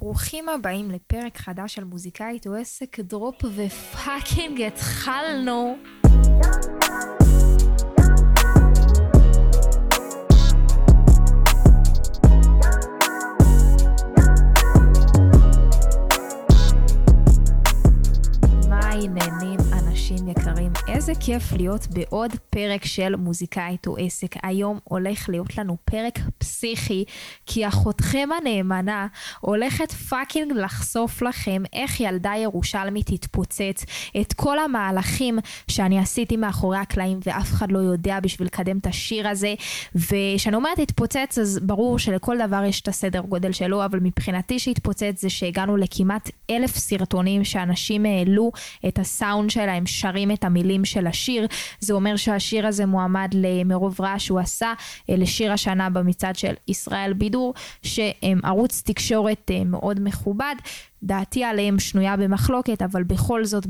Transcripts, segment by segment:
ברוכים הבאים לפרק חדש של מוזיקאית או עסק drop ו fucking התחלנו. איזה כיף להיות בעוד פרק של מוזיקאית או עסק. היום הולך להיות לנו פרק פסיכי, כי אחותכם הנאמנה הולכת fucking לחשוף לכם איך ילדה ירושלמית תתפוצץ, את כל המהלכים שאני עשיתי מאחורי הקלעים ואף אחד לא יודע בשביל לקדם את השיר הזה. וכשאני אומרת התפוצץ, אז ברור שלכל דבר יש את הסדר גודל שלו, אבל מבחינתי שהתפוצץ זה שהגענו לכמעט אלף סרטונים שאנשים העלו את הסאונד שלהם, שרים את המילים של השיר. זה אומר שהשיר הזה מועמד למרוב רעש שהוא עשה אה, לשיר השנה במצעד של ישראל בידור, שהם ערוץ תקשורת אה, מאוד מכובד. דעתי עליהם שנויה במחלוקת, אבל בכל זאת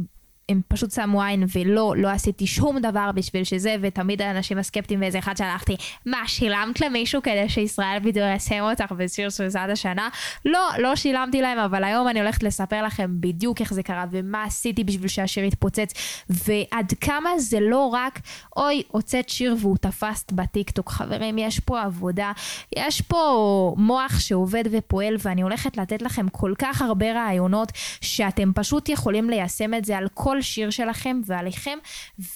הם פשוט שמו עין ולא, לא עשיתי שום דבר בשביל שזה, ותמיד האנשים הסקפטיים ואיזה אחד שלחתי, מה, שילמת למישהו כדי שישראל בידור ישים אותך בשיר זעת השנה? לא, לא שילמתי להם, אבל היום אני הולכת לספר לכם בדיוק איך זה קרה, ומה עשיתי בשביל שהשיר יתפוצץ, ועד כמה זה לא רק, אוי, הוצאת שיר והוא תפסת בטיקטוק. חברים, יש פה עבודה, יש פה מוח שעובד ופועל, ואני הולכת לתת לכם כל כך הרבה רעיונות, שאתם פשוט יכולים ליישם את זה על כל שיר שלכם ועליכם,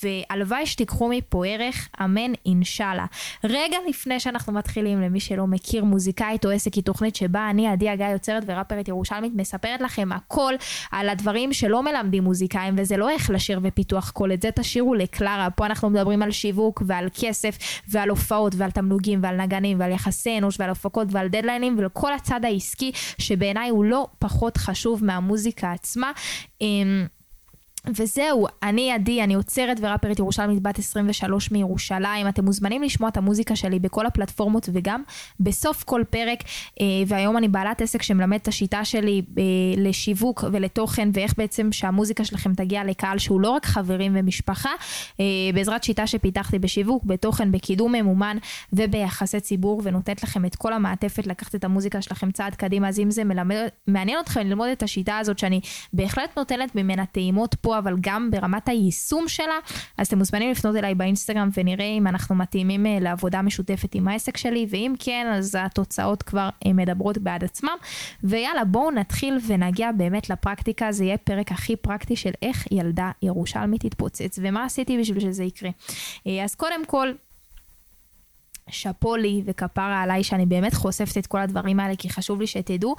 והלוואי שתיקחו מפה ערך, אמן אינשאללה. רגע לפני שאנחנו מתחילים, למי שלא מכיר, מוזיקאית או עסק היא תוכנית שבה אני, עדי הגיא, יוצרת וראפרית ירושלמית, מספרת לכם הכל על הדברים שלא מלמדים מוזיקאים, וזה לא איך לשיר ופיתוח קול, את זה תשאירו לקלרה. פה אנחנו מדברים על שיווק ועל כסף ועל הופעות ועל תמלוגים ועל נגנים ועל יחסי אנוש ועל הפקות ועל דדליינים ועל כל הצד העסקי, שבעיניי הוא לא פחות חשוב מהמוזיקה עצמה. וזהו, אני עדי, אני עוצרת וראפרית ירושלמית בת 23 מירושלים. אתם מוזמנים לשמוע את המוזיקה שלי בכל הפלטפורמות וגם בסוף כל פרק. אה, והיום אני בעלת עסק שמלמד את השיטה שלי אה, לשיווק ולתוכן ואיך בעצם שהמוזיקה שלכם תגיע לקהל שהוא לא רק חברים ומשפחה, אה, בעזרת שיטה שפיתחתי בשיווק, בתוכן, בקידום ממומן וביחסי ציבור ונותנת לכם את כל המעטפת לקחת את המוזיקה שלכם צעד קדימה. אז אם זה מלמד, מעניין אתכם ללמוד את השיטה הזאת שאני בהחלט נותנת ממנה טעימות פה אבל גם ברמת היישום שלה, אז אתם מוזמנים לפנות אליי באינסטגרם ונראה אם אנחנו מתאימים אה, לעבודה משותפת עם העסק שלי, ואם כן, אז התוצאות כבר אה, מדברות בעד עצמם. ויאללה, בואו נתחיל ונגיע באמת לפרקטיקה, זה יהיה פרק הכי פרקטי של איך ילדה ירושלמית תתפוצץ, ומה עשיתי בשביל שזה יקרה. אה, אז קודם כל, שאפו לי וכפרה עליי שאני באמת חושפת את כל הדברים האלה כי חשוב לי שתדעו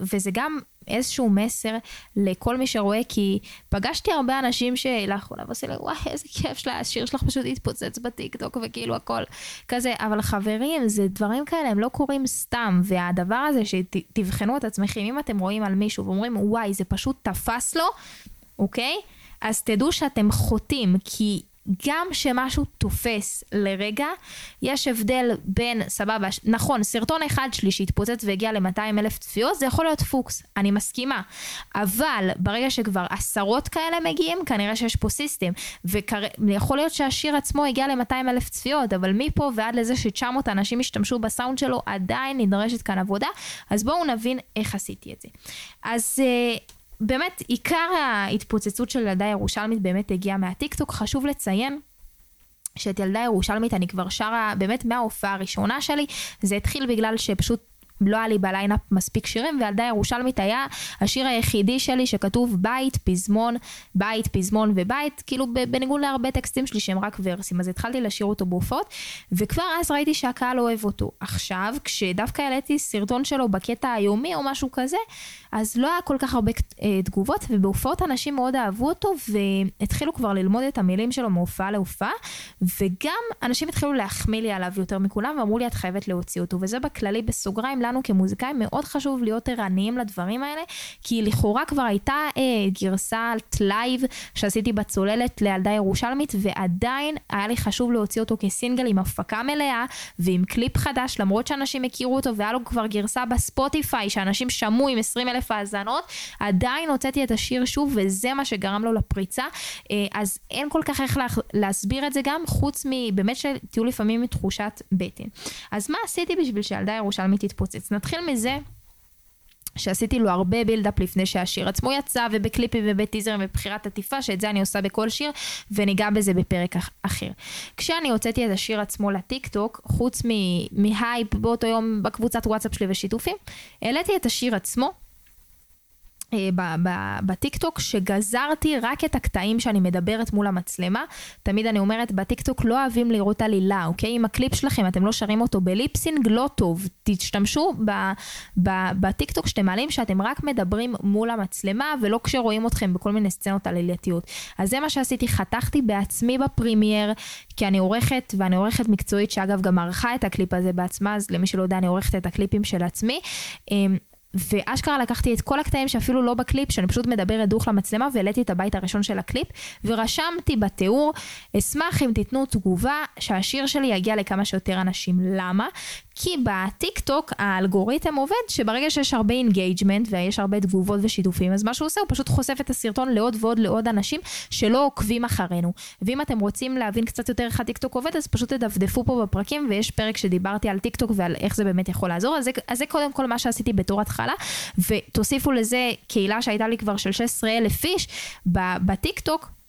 וזה גם איזשהו מסר לכל מי שרואה, כי פגשתי הרבה אנשים שלאחרונה ועושים לי, וואי, איזה כיף שלה, השיר שלך פשוט התפוצץ בטיקטוק וכאילו הכל כזה, אבל חברים, זה דברים כאלה, הם לא קורים סתם, והדבר הזה שתבחנו את עצמכם, אם אתם רואים על מישהו ואומרים, וואי, זה פשוט תפס לו, אוקיי? אז תדעו שאתם חוטאים, כי גם שמשהו תופס לרגע, יש הבדל בין, סבבה, נכון, סרטון אחד שלי שהתפוצץ והגיע ל-200 אלף צפיות, זה יכול להיות פוקס, אני מסכימה. אבל ברגע שכבר עשרות כאלה מגיעים, כנראה שיש פה סיסטם. ויכול להיות שהשיר עצמו הגיע ל-200 אלף צפיות, אבל מפה ועד לזה ש-900 אנשים השתמשו בסאונד שלו, עדיין נדרשת כאן עבודה. אז בואו נבין איך עשיתי את זה. אז... באמת, עיקר ההתפוצצות של ילדה ירושלמית באמת הגיעה מהטיקטוק. חשוב לציין שאת ילדה ירושלמית אני כבר שרה באמת מההופעה הראשונה שלי. זה התחיל בגלל שפשוט לא היה לי ב lineup מספיק שירים, וילדה ירושלמית היה השיר היחידי שלי שכתוב בית, פזמון, בית, פזמון ובית, כאילו בניגוד להרבה טקסטים שלי שהם רק ורסים, אז התחלתי לשיר אותו בהופעות, וכבר אז ראיתי שהקהל אוהב אותו. עכשיו, כשדווקא העליתי סרטון שלו בקטע היומי או משהו כזה, אז לא היה כל כך הרבה אה, תגובות, ובהופעות אנשים מאוד אהבו אותו, והתחילו כבר ללמוד את המילים שלו מהופעה להופעה, וגם אנשים התחילו להחמיא לי עליו יותר מכולם, ואמרו לי את חייבת להוציא אותו, וזה בכללי בסוגריים, לנו כמוזיקאים מאוד חשוב להיות ערניים לדברים האלה, כי לכאורה כבר הייתה אה, גרסת לייב שעשיתי בצוללת לילדה ירושלמית, ועדיין היה לי חשוב להוציא אותו כסינגל עם הפקה מלאה, ועם קליפ חדש, למרות שאנשים הכירו אותו, והיה לו כבר גרסה בספוטיפיי, שאנשים שמעו עם 20 אלף האזנות, עדיין הוצאתי את השיר שוב, וזה מה שגרם לו לפריצה. אה, אז אין כל כך איך להסביר את זה גם, חוץ מבאמת שתהיו לפעמים מתחושת בטן. אז מה עשיתי בשביל שילדה ירושלמית תתפוצץ? נתחיל מזה שעשיתי לו הרבה buildup לפני שהשיר עצמו יצא, ובקליפים ובטיזרים ובבחירת עטיפה, שאת זה אני עושה בכל שיר, וניגע בזה בפרק אחר. כשאני הוצאתי את השיר עצמו לטיק טוק, חוץ מהייפ באותו יום בקבוצת וואטסאפ שלי ושיתופים, העליתי את השיר עצמו, בטיקטוק שגזרתי רק את הקטעים שאני מדברת מול המצלמה. תמיד אני אומרת, בטיקטוק לא אוהבים לראות עלילה, אוקיי? אם הקליפ שלכם אתם לא שרים אותו ב lip sync, לא טוב. תשתמשו בטיקטוק שאתם מעלים שאתם רק מדברים מול המצלמה ולא כשרואים אתכם בכל מיני סצנות עלילתיות. אז זה מה שעשיתי, חתכתי בעצמי ב Premiere, כי אני עורכת, ואני עורכת מקצועית שאגב גם ערכה את הקליפ הזה בעצמה, אז למי שלא יודע אני עורכת את הקליפים של עצמי. ואשכרה לקחתי את כל הקטעים שאפילו לא בקליפ, שאני פשוט מדברת דוך למצלמה, והעליתי את הבית הראשון של הקליפ, ורשמתי בתיאור, אשמח אם תיתנו תגובה שהשיר שלי יגיע לכמה שיותר אנשים. למה? כי בטיק טוק האלגוריתם עובד שברגע שיש הרבה engagement ויש הרבה תגובות ושיתופים, אז מה שהוא עושה הוא פשוט חושף את הסרטון לעוד ועוד לעוד אנשים שלא עוקבים אחרינו. ואם אתם רוצים להבין קצת יותר איך הטיק טוק עובד, אז פשוט תדפדפו פה בפרקים, ויש פרק שדיברתי על טיק טוק ועל איך זה באמת יכול לעזור. אז זה, אז זה קודם כל מה שעשיתי בתור התחלה, ותוסיפו לזה קהילה שהייתה לי כבר של 16 אלף איש בטיק טוק.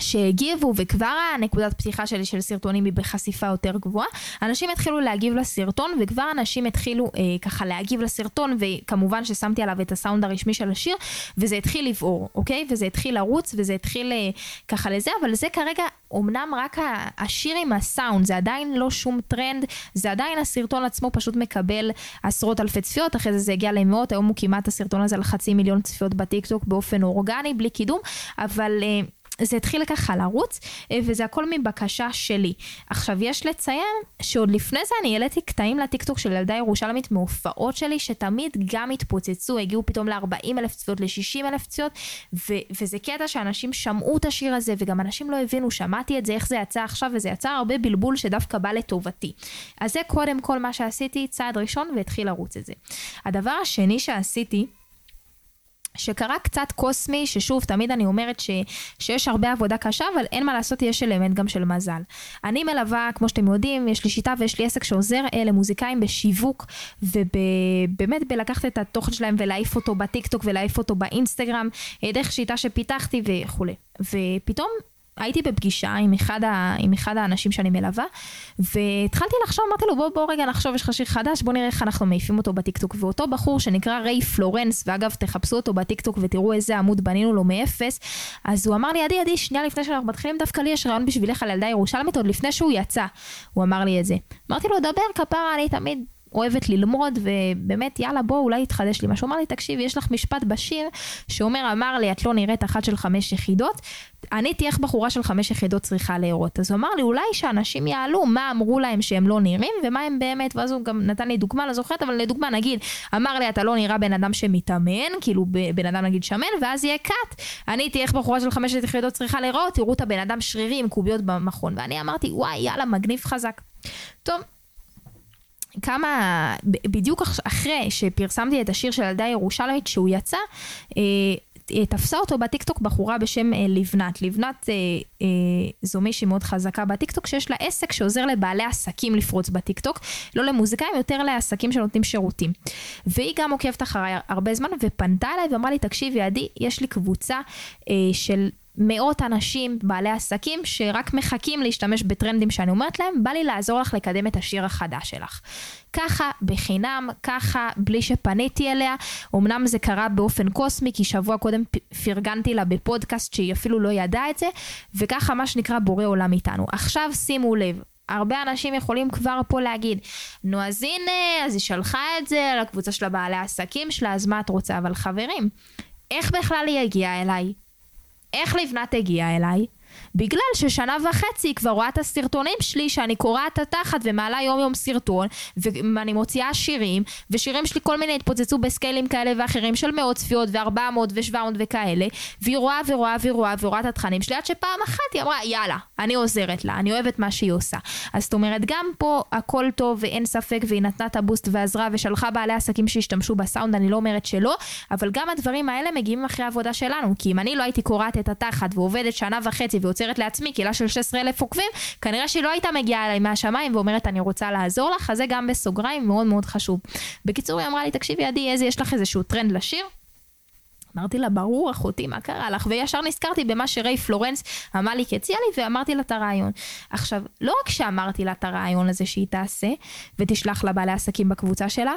שהגיבו, וכבר הנקודת פתיחה שלי של סרטונים היא בחשיפה יותר גבוהה, אנשים התחילו להגיב לסרטון, וכבר אנשים התחילו אה, ככה להגיב לסרטון, וכמובן ששמתי עליו את הסאונד הרשמי של השיר, וזה התחיל לבעור, אוקיי? וזה התחיל לרוץ, וזה התחיל אה, ככה לזה, אבל זה כרגע אמנם רק השיר עם הסאונד, זה עדיין לא שום טרנד, זה עדיין הסרטון עצמו פשוט מקבל עשרות אלפי צפיות, אחרי זה זה הגיע למאות, היום הוא כמעט הסרטון הזה על חצי מיליון צפיות בטיקטוק באופן אורגני, בלי קידום, אבל... אה, זה התחיל ככה לרוץ, אה, וזה הכל מבקשה שלי. עכשיו, יש לציין שעוד לפני זה אני העליתי קטעים לטיקטוק של ילדה ירושלמית מהופעות שלי, שתמיד גם התפוצצו, הגיעו פתאום ל-40 אלף צפיות, ל-60 אלף צפיות, ו- וזה קטע שאנשים שמעו את השיר הזה, וגם אנשים לא הבינו, שמעתי את זה, איך זה יצא עכשיו, וזה יצר הרבה בלבול שדווקא בא לטובתי. אז זה קודם כל מה שעשיתי, צעד ראשון, והתחיל לרוץ את זה. הדבר השני שעשיתי, שקרה קצת קוסמי, ששוב, תמיד אני אומרת ש, שיש הרבה עבודה קשה, אבל אין מה לעשות, יש אלמנט גם של מזל. אני מלווה, כמו שאתם יודעים, יש לי שיטה ויש לי עסק שעוזר אה, למוזיקאים בשיווק, ובאמת בלקחת את התוכן שלהם ולהעיף אותו בטיקטוק ולהעיף אותו באינסטגרם, אה, דרך שיטה שפיתחתי וכולי. ופתאום הייתי בפגישה עם אחד, ה, עם אחד האנשים שאני מלווה, והתחלתי לחשוב, אמרתי לו, בוא, בוא רגע נחשוב, יש לך שיר חדש, בוא נראה איך אנחנו מעיפים אותו בטיקטוק. ואותו בחור שנקרא ריי פלורנס, ואגב, תחפשו אותו בטיקטוק ותראו איזה עמוד בנינו לו מאפס, אז הוא אמר לי, עדי, עדי, שנייה לפני שאנחנו מתחילים, דווקא לי יש רעיון בשבילך על ילדה ירושלמית, עוד לפני שהוא יצא, הוא אמר לי את זה. אמרתי לו, דבר כפרה, אני תמיד אוהבת ללמוד, ובאמת, יאללה, בוא, אולי יתחדש לי משהו. אמר לי, תקשיבי, יש לך משפט בשיר שאומר, אמר לי, את לא נראית אחת של חמש יחידות, עניתי איך בחורה של חמש יחידות צריכה להיראות. אז הוא אמר לי, אולי שאנשים יעלו מה אמרו להם שהם לא נראים, ומה הם באמת, ואז הוא גם נתן לי דוגמה, לא זוכרת, אבל לדוגמה, נגיד, אמר לי, אתה לא נראה בן אדם שמתאמן, כאילו בן אדם נגיד שמן, ואז יהיה cut. עניתי איך בחורה של חמש יחידות צריכה להיראות, תראו את הבן אדם שרירי עם קוביות במכון. ואני אמרתי, וואי, יאללה, מגניב חזק. טוב, כמה, בדיוק אחרי שפרסמתי את השיר של ילדה ירושלמית שהוא יצא, אה, אה, תפסה אותו בטיקטוק בחורה בשם אה, לבנת. לבנת זו מישהי מאוד חזקה בטיקטוק שיש לה עסק שעוזר לבעלי עסקים לפרוץ בטיקטוק, לא למוזיקאים, יותר לעסקים שנותנים שירותים. והיא גם עוקבת אחריי הרבה זמן ופנתה אליי ואמרה לי, תקשיבי עדי, יש לי קבוצה של מאות אנשים, בעלי עסקים, שרק מחכים להשתמש בטרנדים שאני אומרת להם, בא לי לעזור לך לקדם את השיר החדש שלך. ככה, בחינם, ככה, בלי שפניתי אליה. אמנם זה קרה באופן קוסמי, כי שבוע קודם פרגנתי לה בפודקאסט שהיא אפילו לא ידעה את זה, וככה מה שנקרא בורא עולם איתנו. עכשיו שימו לב, הרבה אנשים יכולים כבר פה להגיד, נו אז הנה, אז היא שלחה את זה לקבוצה של הבעלי העסקים שלה, אז מה את רוצה? אבל חברים, איך בכלל היא הגיעה אליי? איך לבנת הגיעה אליי? בגלל ששנה וחצי היא כבר רואה את הסרטונים שלי שאני קורעת את התחת ומעלה יום יום סרטון ואני מוציאה שירים ושירים שלי כל מיני התפוצצו בסקיילים כאלה ואחרים של מאות צפיות ו-400 ו-700 וכאלה והיא רואה ורואה ורואה ורואה את התכנים שלי עד שפעם אחת היא אמרה יאללה אני עוזרת לה אני אוהבת מה שהיא עושה. אז זאת אומרת גם פה הכל טוב ואין ספק והיא נתנה את ה boost ועזרה ושלחה בעלי עסקים שהשתמשו בסאונד אני לא אומרת שלא אבל גם הדברים האלה מגיעים אחרי העבודה שלנו כי אם אני לא הייתי קורעת את התחת ועובדת שנה וחצי ויוצרת לעצמי קהילה של 16 אלף עוקבים, כנראה שהיא לא הייתה מגיעה אליי מהשמיים ואומרת אני רוצה לעזור לך, אז זה גם בסוגריים מאוד מאוד חשוב. בקיצור היא אמרה לי תקשיבי עדי איזה יש לך איזשהו טרנד לשיר? אמרתי לה, ברור אחותי, מה קרה לך? וישר נזכרתי במה שריי פלורנס אמר לי כי הציע לי, ואמרתי לה את הרעיון. עכשיו, לא רק שאמרתי לה את הרעיון הזה שהיא תעשה, ותשלח לבעלי עסקים בקבוצה שלה,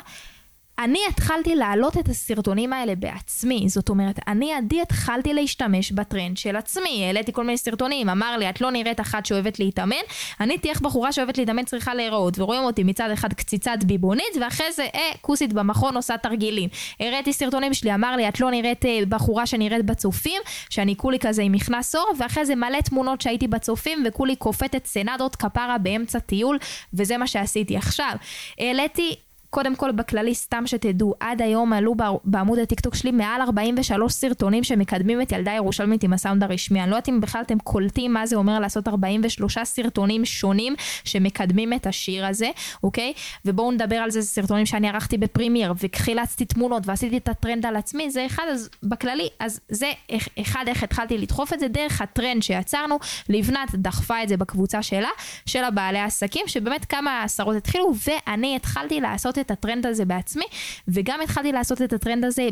אני התחלתי להעלות את הסרטונים האלה בעצמי, זאת אומרת, אני עדי התחלתי להשתמש בטרנד של עצמי, העליתי כל מיני סרטונים, אמר לי, את לא נראית אחת שאוהבת להתאמן, אני תהיה בחורה שאוהבת להתאמן צריכה להיראות, ורואים אותי מצד אחד קציצת ביבונית, ואחרי זה, אה, כוסית במכון עושה תרגילים. הראיתי סרטונים שלי, אמר לי, את לא נראית אה, בחורה שנראית בצופים, שאני כולי כזה עם מכנס אור, ואחרי זה מלא תמונות שהייתי בצופים, וכולי כופתת סנדות כפרה באמצע טיול, וזה מה שעשיתי. עכשיו, העליתי קודם כל בכללי סתם שתדעו, עד היום עלו בעמוד הטיקטוק שלי מעל 43 סרטונים שמקדמים את ילדה ירושלמית עם הסאונד הרשמי. אני לא יודעת אם בכלל אתם קולטים מה זה אומר לעשות 43 סרטונים שונים שמקדמים את השיר הזה, אוקיי? ובואו נדבר על זה, זה סרטונים שאני ערכתי ב Premiere וחילצתי תמונות ועשיתי את הטרנד על עצמי, זה אחד, אז בכללי, אז זה אחד איך התחלתי לדחוף את זה דרך הטרנד שיצרנו, לבנת דחפה את זה בקבוצה שלה, של הבעלי העסקים, שבאמת כמה עשרות התחילו, ואני התחלתי לעשות את הטרנד הזה בעצמי, וגם התחלתי לעשות את הטרנד הזה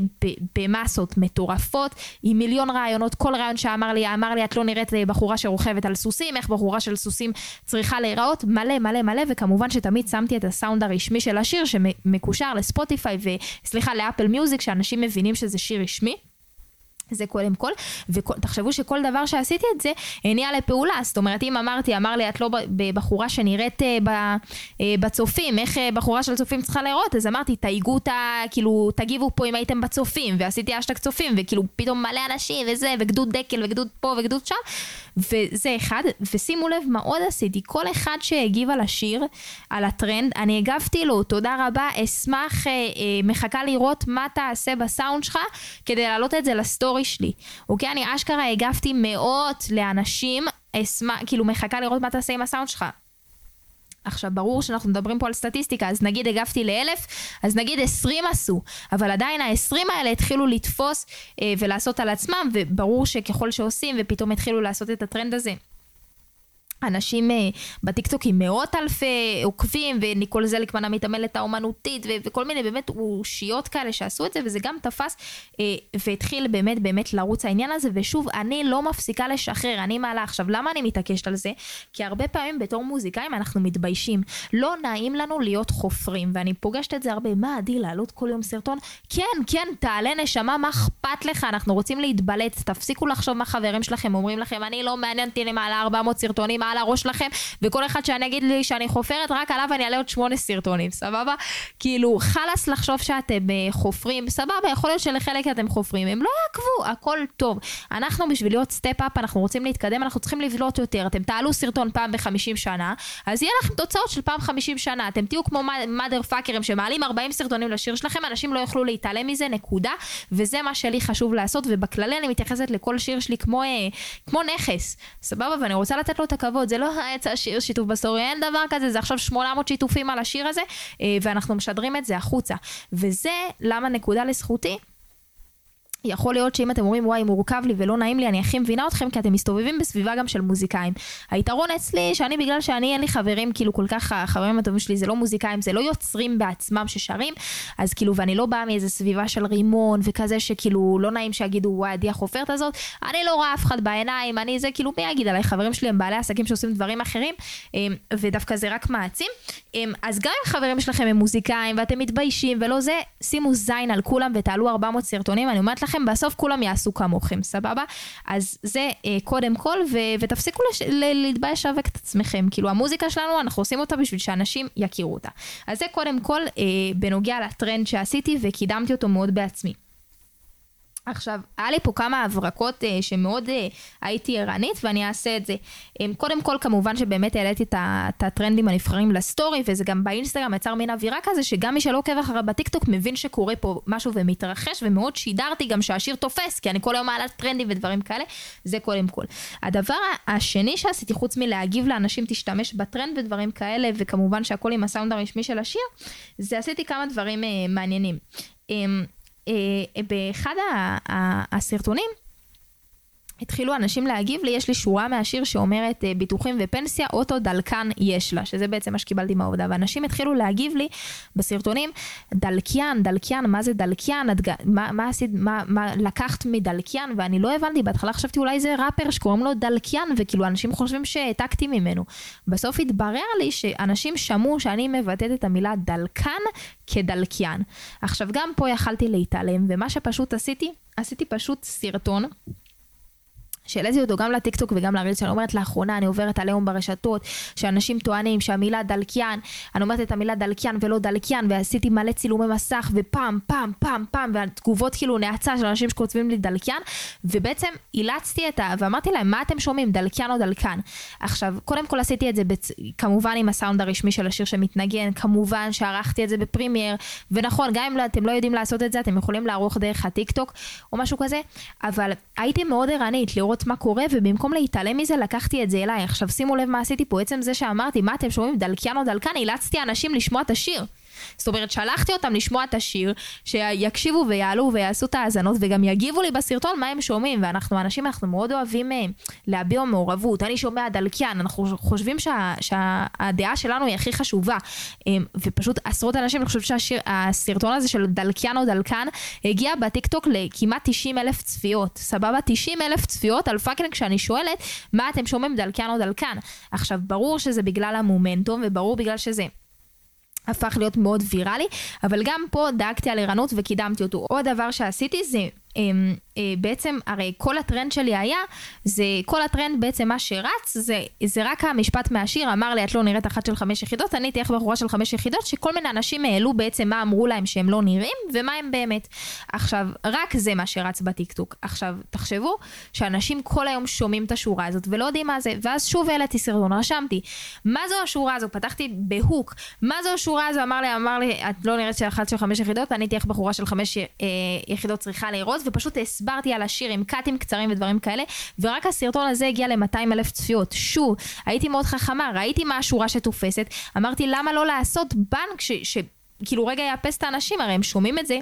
במסות מטורפות, עם מיליון רעיונות, כל רעיון שאמר לי, אמר לי, את לא נראית בחורה שרוכבת על סוסים, איך בחורה של סוסים צריכה להיראות, מלא מלא מלא, וכמובן שתמיד שמתי את הסאונד הרשמי של השיר, שמקושר לספוטיפיי, וסליחה, לאפל מיוזיק, שאנשים מבינים שזה שיר רשמי. זה קודם כל, ותחשבו שכל דבר שעשיתי את זה הניע לפעולה, זאת אומרת אם אמרתי, אמר לי את לא בחורה שנראית אה, אה, בצופים, איך אה, בחורה של צופים צריכה להיראות, אז אמרתי תייגו אותה, כאילו תגיבו פה אם הייתם בצופים, ועשיתי אשטג צופים, וכאילו פתאום מלא אנשים וזה, וגדוד דקל וגדוד פה וגדוד שם, וזה אחד, ושימו לב מה עוד עשיתי, כל אחד שהגיב על השיר, על הטרנד, אני הגבתי לו, תודה רבה, אשמח, מחכה לראות מה תעשה בסאונד שלך, כדי להעלות את זה לסטורי שלי, אוקיי? אני אשכרה הגבתי מאות לאנשים, אשמח, כאילו מחכה לראות מה תעשה עם הסאונד שלך. עכשיו ברור שאנחנו מדברים פה על סטטיסטיקה אז נגיד הגבתי לאלף אז נגיד עשרים עשו אבל עדיין העשרים האלה התחילו לתפוס אה, ולעשות על עצמם וברור שככל שעושים ופתאום התחילו לעשות את הטרנד הזה אנשים uh, בטיקטוק עם מאות אלפי עוקבים וניקול זליקמן המתעמלת האומנותית ו- וכל מיני באמת אושיות כאלה שעשו את זה וזה גם תפס uh, והתחיל באמת באמת לרוץ העניין הזה. ושוב אני לא מפסיקה לשחרר אני מעלה עכשיו. למה אני מתעקשת על זה? כי הרבה פעמים בתור מוזיקאים אנחנו מתביישים. לא נעים לנו להיות חופרים ואני פוגשת את זה הרבה. מה עדי לעלות כל יום סרטון? כן כן תעלה נשמה מה אכפת לך? אנחנו רוצים להתבלט. תפסיקו לחשוב מה חברים שלכם אומרים לכם. אני לא מעניין אותי למעלה 400 סרטונים על הראש שלכם, וכל אחד שיגיד לי שאני חופרת, רק עליו אני אעלה עוד שמונה סרטונים, סבבה? כאילו, חלאס לחשוב שאתם uh, חופרים, סבבה, יכול להיות שלחלק אתם חופרים, הם לא יעקבו, הכל טוב. אנחנו בשביל להיות step up, אנחנו רוצים להתקדם, אנחנו צריכים לבלוט יותר. אתם תעלו סרטון פעם בחמישים שנה, אז יהיה לכם תוצאות של פעם חמישים שנה. אתם תהיו כמו motherfuckerים שמעלים 40 סרטונים לשיר שלכם, אנשים לא יוכלו להתעלם מזה, נקודה. וזה מה שלי חשוב לעשות, ובכללי אני מתייחסת לכל שיר שלי כמו, אה, כמו נכס, סבבה? ואני רוצה לתת לו את הכבוד. זה לא יצא שיר שיתוף בסטורי, אין דבר כזה, זה עכשיו 800 שיתופים על השיר הזה, אה, ואנחנו משדרים את זה החוצה. וזה למה נקודה לזכותי. יכול להיות שאם אתם אומרים וואי מורכב לי ולא נעים לי אני הכי מבינה אתכם כי אתם מסתובבים בסביבה גם של מוזיקאים. היתרון אצלי שאני בגלל שאני אין לי חברים כאילו כל כך החברים הטובים שלי זה לא מוזיקאים זה לא יוצרים בעצמם ששרים. אז כאילו ואני לא באה מאיזה סביבה של רימון וכזה שכאילו לא נעים שיגידו וואי עדי החופרת הזאת אני לא רואה אף אחד בעיניים אני זה כאילו מי יגיד עליי? חברים שלי הם בעלי עסקים שעושים דברים אחרים אמ, ודווקא זה רק מעצים. אמ, אז גם אם חברים שלכם הם מוזיקאים ואתם מתביישים ולא זה שימו זין על כולם ותעלו 400 סרטונים אני אומרת לכם, בסוף כולם יעשו כמוכם, סבבה? אז זה אה, קודם כל, ו- ותפסיקו לש- ל- להתבייש לשווק את עצמכם. כאילו, המוזיקה שלנו, אנחנו עושים אותה בשביל שאנשים יכירו אותה. אז זה קודם כל אה, בנוגע לטרנד שעשיתי וקידמתי אותו מאוד בעצמי. עכשיו, היה לי פה כמה הברקות אה, שמאוד אה, הייתי ערנית ואני אעשה את זה. אה, קודם כל, כמובן שבאמת העליתי את, הטרנדים הנבחרים לסטורי, וזה גם באינסטגרם יצר מין אווירה כזה, שגם מי שלא עוקב אחריו בטיקטוק מבין שקורה פה משהו ומתרחש, ומאוד שידרתי גם שהשיר תופס, כי אני כל היום מעלה טרנדים ודברים כאלה, זה קודם כל. הדבר השני שעשיתי, חוץ מלהגיב לאנשים תשתמש בטרנד ודברים כאלה, וכמובן שהכל עם הסאונד הרשמי של השיר, זה עשיתי כמה דברים אה, מעניינים. אה, באחד הסרטונים התחילו אנשים להגיב לי, יש לי שורה מהשיר שאומרת אה, ביטוחים ופנסיה, אוטו דלקן יש לה, שזה בעצם מה שקיבלתי מהעובדה. ואנשים התחילו להגיב לי בסרטונים, דלקיין, דלקיין, מה זה דלקיין, הדג... מה, מה עשית, מה, מה לקחת מדלקיין, ואני לא הבנתי, בהתחלה חשבתי אולי זה ראפר שקוראים לו דלקיין, וכאילו אנשים חושבים שהעתקתי ממנו. בסוף התברר לי שאנשים שמעו שאני מבטאת את המילה דלקן כדלקיין. עכשיו גם פה יכלתי להתעלם, ומה שפשוט עשיתי, עשיתי פשוט סרטון. שהעליתי אותו גם לטיקטוק וגם לרילס, שאני אומרת לאחרונה, אני עוברת עליהום ברשתות, שאנשים טוענים שהמילה דלקיין, אני אומרת את המילה דלקיין ולא דלקיין, ועשיתי מלא צילומי מסך, ופעם, פעם, פעם, פעם, והתגובות כאילו נאצה של אנשים שכותבים לי דלקיין, ובעצם אילצתי את ה... ואמרתי להם, מה אתם שומעים, דלקיין או דלקן? עכשיו, קודם כל עשיתי את זה בצ... כמובן עם הסאונד הרשמי של השיר שמתנגן, כמובן שערכתי את זה ב Premiere, ונכון, גם אם לא, אתם לא יודעים לעשות את זה, אתם יכולים לערוך דרך לראות מה קורה, ובמקום להתעלם מזה, לקחתי את זה אליי. עכשיו שימו לב מה עשיתי פה, עצם זה שאמרתי, מה אתם שומעים, דלקיין או דלקן, אילצתי אנשים לשמוע את השיר. זאת אומרת, שלחתי אותם לשמוע את השיר, שיקשיבו ויעלו ויעשו את ההאזנות, וגם יגיבו לי בסרטון מה הם שומעים. ואנחנו אנשים, אנחנו מאוד אוהבים אה, להביע מעורבות. אני שומע דלקיין, אנחנו חושבים שה, שהדעה שלנו היא הכי חשובה. אה, ופשוט עשרות אנשים, אני חושבת שהסרטון הזה של דלקיין או דלקן, הגיע בטיקטוק לכמעט 90 אלף צפיות. סבבה? 90 אלף צפיות על fucking כשאני שואלת, מה אתם שומעים דלקיין או דלקן? עכשיו, ברור שזה בגלל המומנטום, וברור בגלל שזה... הפך להיות מאוד ויראלי, אבל גם פה דאגתי על ערנות וקידמתי אותו. עוד דבר שעשיתי זה בעצם, הרי כל הטרנד שלי היה, זה כל הטרנד בעצם מה שרץ, זה, זה רק המשפט מהשיר, אמר לי את לא נראית אחת של חמש יחידות, אני איך בחורה של חמש יחידות, שכל מיני אנשים העלו בעצם מה אמרו להם שהם לא נראים, ומה הם באמת. עכשיו, רק זה מה שרץ בטיקטוק. עכשיו, תחשבו שאנשים כל היום שומעים את השורה הזאת ולא יודעים מה זה, ואז שוב העליתי סרטון, רשמתי, מה זו השורה הזו? פתחתי בהוק, מה זו השורה הזו? אמר לי, אמר לי, את לא נראית אחת של חמש יחידות, אני איך בחורה של חמש אה, יחידות צריכה להיראות. מאוד, ופשוט הסברתי על השיר עם קאטים קצרים ודברים כאלה, ורק הסרטון הזה הגיע ל-200 אלף צפיות. שוב, הייתי מאוד חכמה, ראיתי מה השורה שתופסת, אמרתי למה לא לעשות בנק ש... ש... כאילו רגע יאפס את האנשים, הרי הם שומעים את זה,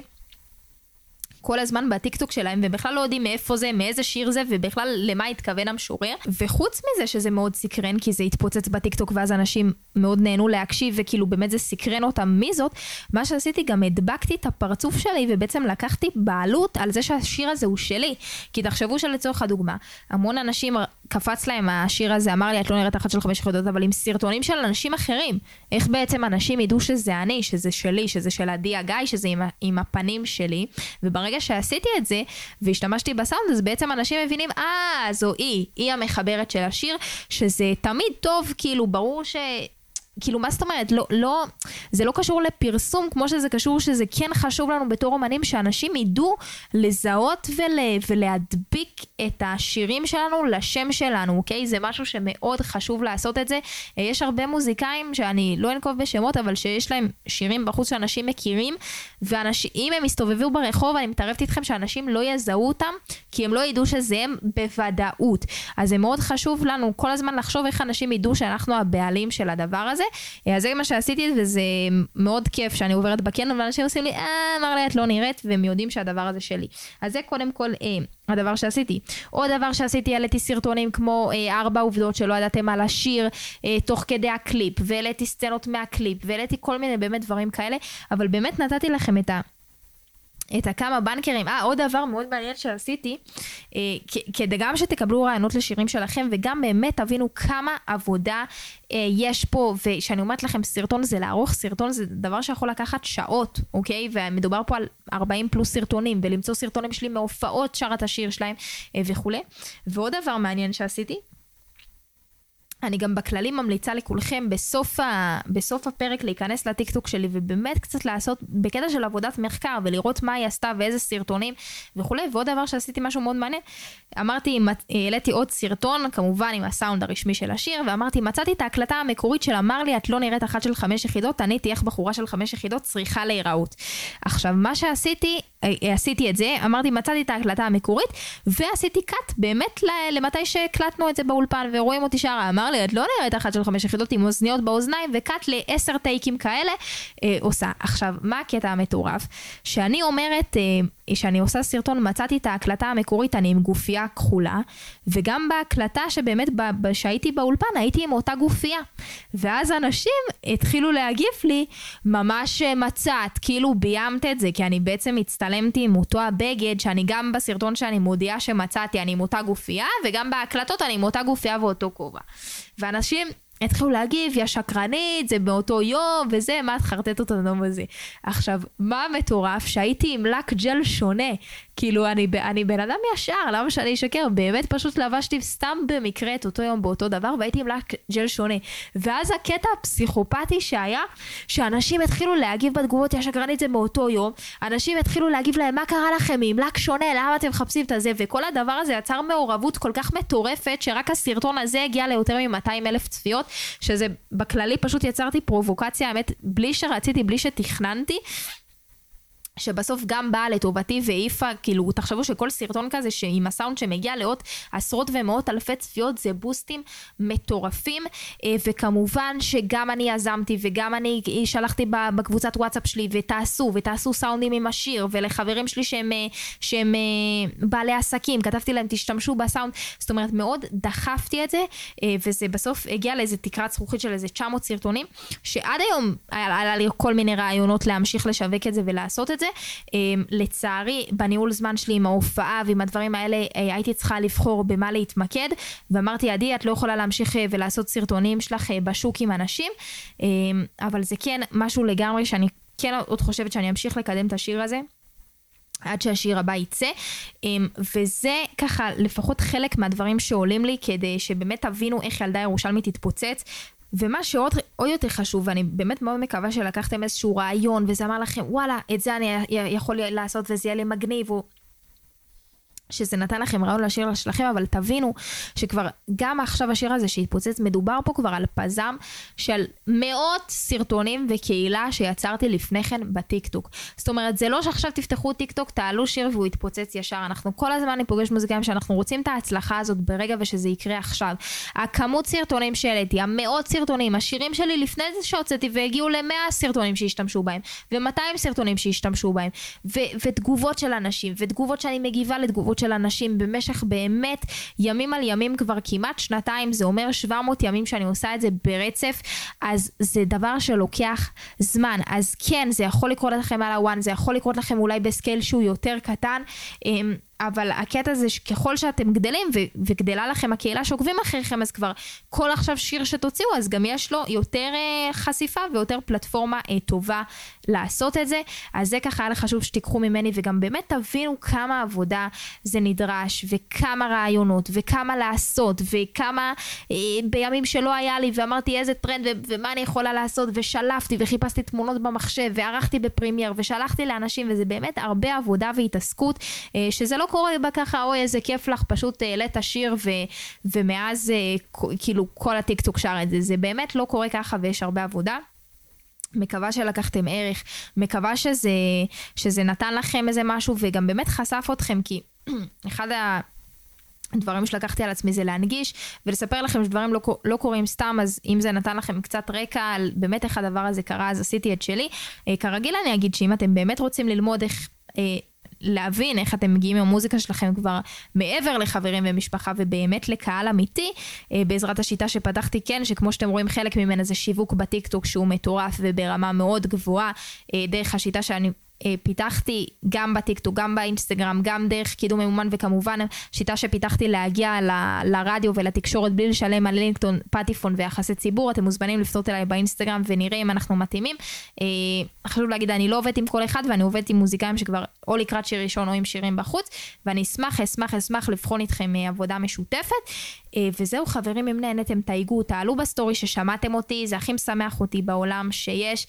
כל הזמן בטיקטוק שלהם, ובכלל לא יודעים מאיפה זה, מאיזה שיר זה, ובכלל למה התכוון המשורר. וחוץ מזה שזה מאוד סקרן, כי זה התפוצץ בטיקטוק, ואז אנשים מאוד נהנו להקשיב, וכאילו באמת זה סקרן אותם מי זאת, מה שעשיתי, גם הדבקתי את הפרצוף שלי, ובעצם לקחתי בעלות על זה שהשיר הזה הוא שלי. כי תחשבו שלצורך הדוגמה, המון אנשים קפץ להם השיר הזה, אמר לי, את לא נראית אחת של חמש יחידות, אבל עם סרטונים של אנשים אחרים. איך בעצם אנשים ידעו שזה אני, שזה שלי, שזה של עדי הגיא, שזה עם, עם הפנים שלי, וברגע שעשיתי את זה, והשתמשתי בסאונד, אז בעצם אנשים מבינים, אה, זו היא, היא המחברת של השיר, שזה תמיד טוב, כאילו, ברור ש... כאילו, מה זאת אומרת? לא, לא, זה לא קשור לפרסום כמו שזה קשור שזה כן חשוב לנו בתור אומנים שאנשים ידעו לזהות ול, ולהדביק את השירים שלנו לשם שלנו, אוקיי? זה משהו שמאוד חשוב לעשות את זה. יש הרבה מוזיקאים שאני לא אנקוב בשמות, אבל שיש להם שירים בחוץ שאנשים מכירים, ואם הם יסתובבו ברחוב, אני מתערבת איתכם שאנשים לא יזהו אותם, כי הם לא ידעו שזה הם בוודאות. אז זה מאוד חשוב לנו כל הזמן לחשוב איך אנשים ידעו שאנחנו הבעלים של הדבר הזה. אז זה מה שעשיתי, וזה מאוד כיף שאני עוברת בקניון, ואנשים עושים לי, אה, אמר לי, את לא נראית, והם יודעים שהדבר הזה שלי. אז זה קודם כל אה, הדבר שעשיתי. עוד דבר שעשיתי, העליתי סרטונים כמו אה, ארבע עובדות שלא ידעתם על השיר אה, תוך כדי הקליפ, והעליתי סצנות מהקליפ, והעליתי כל מיני באמת דברים כאלה, אבל באמת נתתי לכם את ה... את הכמה בנקרים. אה, עוד דבר מאוד מעניין שעשיתי, אה, כדי גם שתקבלו רעיונות לשירים שלכם, וגם באמת תבינו כמה עבודה אה, יש פה, וכשאני אומרת לכם סרטון זה לערוך סרטון, זה דבר שיכול לקחת שעות, אוקיי? ומדובר פה על 40 פלוס סרטונים, ולמצוא סרטונים שלי מהופעות שרת השיר שלהם אה, וכולי. ועוד דבר מעניין שעשיתי, אני גם בכללי ממליצה לכולכם בסוף, ה... בסוף הפרק להיכנס לטיקטוק שלי ובאמת קצת לעשות בקטע של עבודת מחקר ולראות מה היא עשתה ואיזה סרטונים וכולי. ועוד דבר שעשיתי משהו מאוד מעניין, אמרתי, העליתי עוד סרטון כמובן עם הסאונד הרשמי של השיר ואמרתי מצאתי את ההקלטה המקורית של אמר לי את לא נראית אחת של חמש יחידות, אני תהיה בחורה של חמש יחידות צריכה להיראות. עכשיו מה שעשיתי, עשיתי את זה, אמרתי מצאתי את ההקלטה המקורית ועשיתי קאט באמת למתי שהקלטנו את זה באולפן ורואים אותי שרה. אמר לי, את לא נראית אחת של חמש יחידות עם אוזניות באוזניים, וקאט לעשר טייקים כאלה אה, עושה. עכשיו, מה הקטע המטורף? שאני אומרת, אה, שאני עושה סרטון, מצאתי את ההקלטה המקורית, אני עם גופייה כחולה, וגם בהקלטה שבאמת, שהייתי באולפן, הייתי עם אותה גופייה. ואז אנשים התחילו להגיב לי, ממש מצאת, כאילו ביימת את זה, כי אני בעצם הצטלמתי עם אותו הבגד, שאני גם בסרטון שאני מודיעה שמצאתי, אני עם אותה גופייה, וגם בהקלטות אני עם אותה גופייה ואותו כובע. ואנשים התחילו להגיב, יא שקרנית, זה באותו יום, וזה, מה את חרטטת אותנו בזה? עכשיו, מה המטורף? שהייתי עם לק ג'ל שונה. כאילו, אני, אני בן אדם ישר, למה שאני אשקר? באמת פשוט לבשתי סתם במקרה את אותו יום באותו דבר, והייתי עם לק ג'ל שונה. ואז הקטע הפסיכופתי שהיה, שאנשים התחילו להגיב בתגובות, יא שקרנית, זה באותו יום. אנשים התחילו להגיב להם, מה קרה לכם עם לק שונה? למה אתם מחפשים את הזה? וכל הדבר הזה יצר מעורבות כל כך מטורפת, שרק הסרטון הזה הגיע ליותר מ-200 אלף צפיות. שזה בכללי פשוט יצרתי פרובוקציה, האמת, בלי שרציתי, בלי שתכננתי. שבסוף גם באה לטובתי והעיפה, כאילו, תחשבו שכל סרטון כזה שעם הסאונד שמגיע לעוד עשרות ומאות אלפי צפיות זה בוסטים מטורפים, אה, וכמובן שגם אני יזמתי וגם אני שלחתי בקבוצת וואטסאפ שלי ותעשו, ותעשו סאונדים עם השיר, ולחברים שלי שהם, אה, שהם אה, בעלי עסקים, כתבתי להם תשתמשו בסאונד, זאת אומרת מאוד דחפתי את זה, וזה בסוף הגיע לאיזה תקרת זכוכית של איזה 900 סרטונים, שעד היום היה לי כל מיני רעיונות להמשיך לשווק את זה ולעשות את זה. אמ, לצערי, בניהול זמן שלי עם ההופעה ועם הדברים האלה, אה, הייתי צריכה לבחור במה להתמקד, ואמרתי, עדי, את לא יכולה להמשיך אה, ולעשות סרטונים שלך אה, בשוק עם אנשים, אמ, אבל זה כן משהו לגמרי שאני כן עוד חושבת שאני אמשיך לקדם את השיר הזה. עד שהשיר הבא יצא, אמ, וזה ככה לפחות חלק מהדברים שעולים לי כדי שבאמת תבינו איך ילדה ירושלמית תתפוצץ, ומה שעוד יותר חשוב, ואני באמת מאוד מקווה שלקחתם איזשהו רעיון, וזה אמר לכם, וואלה, את זה אני יכול לעשות וזה יהיה לי מגניב, או שזה נתן לכם רעיון לשיר שלכם, אבל תבינו שכבר גם עכשיו השיר הזה שהתפוצץ, מדובר פה כבר על פזם של מאות סרטונים וקהילה שיצרתי לפני כן בטיקטוק. זאת אומרת, זה לא שעכשיו תפתחו טיקטוק, תעלו שיר והוא יתפוצץ ישר. אנחנו כל הזמן אני פוגשת מוזיקאים שאנחנו רוצים את ההצלחה הזאת ברגע ושזה יקרה עכשיו. הכמות סרטונים שהעליתי, המאות סרטונים, השירים שלי לפני זה שהוצאתי והגיעו למאה סרטונים שהשתמשו בהם, ו-200 סרטונים שהשתמשו בהם, ו- ותגובות של אנשים, ותגובות שאני מגיבה לתגובות של אנשים במשך באמת ימים על ימים כבר כמעט שנתיים, זה אומר 700 ימים שאני עושה את זה ברצף, אז זה דבר שלוקח זמן. אז כן, זה יכול לקרות לכם על הוואן, זה יכול לקרות לכם אולי בסקייל שהוא יותר קטן. אבל הקטע זה שככל שאתם גדלים ו- וגדלה לכם הקהילה שעוקבים אחריכם אז כבר כל עכשיו שיר שתוציאו אז גם יש לו יותר uh, חשיפה ויותר פלטפורמה uh, טובה לעשות את זה. אז זה ככה היה חשוב שתיקחו ממני וגם באמת תבינו כמה עבודה זה נדרש וכמה רעיונות וכמה לעשות וכמה uh, בימים שלא היה לי ואמרתי איזה טרנד ו- ומה אני יכולה לעשות ושלפתי וחיפשתי תמונות במחשב וערכתי ב Premiere ושלחתי לאנשים וזה באמת הרבה עבודה והתעסקות uh, שזה לא קורה בה ככה, אוי איזה כיף לך, פשוט העלית שיר ו, ומאז אה, כאילו כל הטיקטוק שר את זה, זה באמת לא קורה ככה ויש הרבה עבודה. מקווה שלקחתם ערך, מקווה שזה, שזה נתן לכם איזה משהו וגם באמת חשף אתכם כי אחד ה... דברים שלקחתי על עצמי זה להנגיש ולספר לכם שדברים לא, לא קורים סתם אז אם זה נתן לכם קצת רקע על באמת איך הדבר הזה קרה אז עשיתי את שלי. אה, כרגיל אני אגיד שאם אתם באמת רוצים ללמוד איך אה, להבין איך אתם מגיעים עם המוזיקה שלכם כבר מעבר לחברים ומשפחה ובאמת לקהל אמיתי, אה, בעזרת השיטה שפתחתי כן, שכמו שאתם רואים חלק ממנה זה שיווק בטיקטוק שהוא מטורף וברמה מאוד גבוהה, אה, דרך השיטה שאני פיתחתי גם בטיקטוק, גם באינסטגרם, גם דרך קידום ממומן וכמובן שיטה שפיתחתי להגיע ל, לרדיו ולתקשורת בלי לשלם על לינקטון, פטיפון ויחסי ציבור, אתם מוזמנים לפנות אליי באינסטגרם ונראה אם אנחנו מתאימים. אה, חשוב להגיד, אני לא עובדת עם כל אחד ואני עובדת עם מוזיקאים שכבר או לקראת שיר ראשון או עם שירים בחוץ, ואני אשמח, אשמח, אשמח לבחון איתכם אה, עבודה משותפת. וזהו חברים, אם נהנתם, תייגו, תעלו בסטורי ששמעתם אותי, זה הכי משמח אותי בעולם שיש.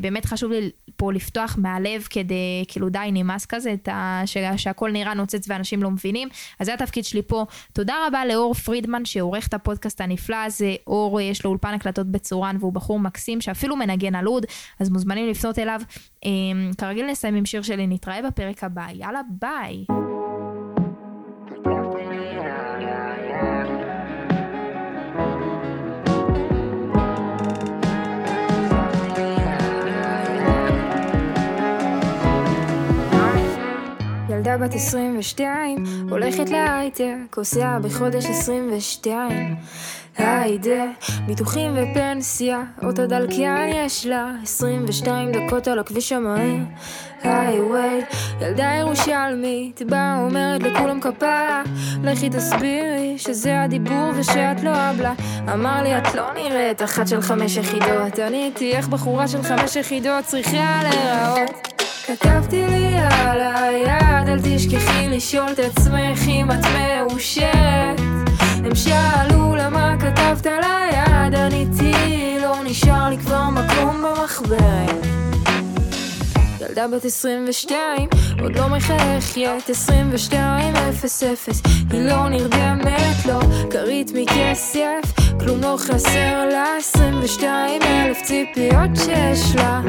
באמת חשוב לי פה לפתוח מהלב כדי, כאילו די נמאס כזה, ה, שה, שהכל נראה נוצץ ואנשים לא מבינים. אז זה התפקיד שלי פה. תודה רבה לאור פרידמן שעורך את הפודקאסט הנפלא הזה. אור יש לו אולפן הקלטות בצורן והוא בחור מקסים שאפילו מנגן על אוד, אז מוזמנים לפנות אליו. כרגיל נסיים עם שיר שלי, נתראה בפרק הבא. יאללה ביי. ילדה בת 22, הולכת להייטק, עושה בחודש 22. היידה, ביטוחים ופנסיה, אוטו דלקיין יש לה, 22 דקות על הכביש המהיר. הייווי, ילדה ירושלמית, באה אומרת לכולם כפרה, לכי תסבירי שזה הדיבור ושאת לא אבלה. אמר לי את לא נראית אחת של חמש יחידות, עניתי איך בחורה של חמש יחידות צריכה להיראות. כתבתי לי על היד, אל תשכחי לשאול את עצמך אם את מאושרת. הם שאלו למה כתבת על היד, עניתי לא נשאר לי כבר מקום במחברת. ילדה בת 22, עוד לא מחייכת, 22 0 0 היא לא נרדמת, לא כרית מכסף, כלום לא חסר לה, 22 אלף ציפיות שיש לה.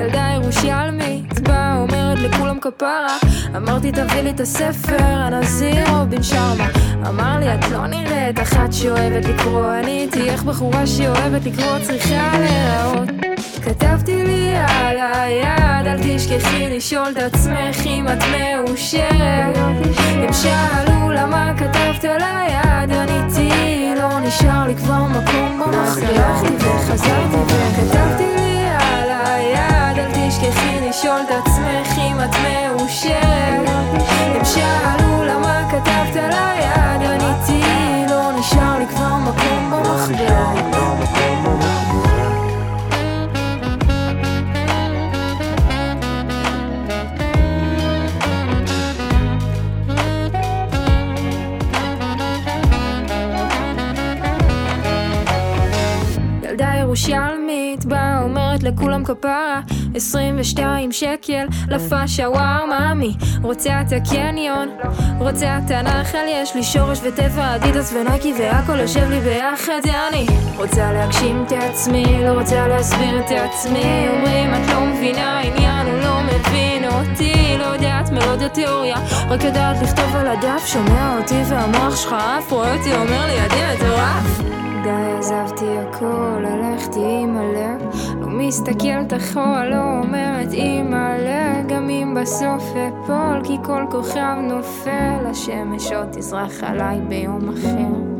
ילדה ירושלמית, באה אומרת לכולם כפרה, אמרתי תביא לי את הספר, הנזיר רובין שרמה. אמר לי את לא נראית אחת שאוהבת לקרוא, עניתי איך בחורה שאוהבת לקרוא צריכה להיראות. כתבתי לי היד, אל תשכחי לשאול את עצמך אם את מאושרת. הם שאלו למה כתבת על היד, עניתי לא נשאר לי כבר מקום במחזר. הלכתי וחזרתי וכתבתי לי על היד, אל תשכחי לשאול את עצמך אם את מאושרת. הם שאלו למה כתבת על היד, עניתי לא נשאר לי כבר מקום במחבר. אומרת לכולם כפרה 22 שקל לפאה שווארמה מי רוצה את הקניון רוצה את הנחל יש לי שורש וטבע אדידס ונייקי והכל יושב לי ביחד אני רוצה להגשים את עצמי לא רוצה להסביר את עצמי אומרים את לא מבינה עניין הוא לא מבין אותי. לא יודעת מלודיה תיאוריה רק יודעת לכתוב על הדף שומע אותי והמוח שלך עף רואה אותי אומר לי עדי מטורף די עזבתי הכל, הלכתי עם הלב לא מסתכלת אחורה, לא אומרת אימא'לה גם אם בסוף אפול, כי כל כוכב נופל. השמש עוד תזרח עליי ביום אחר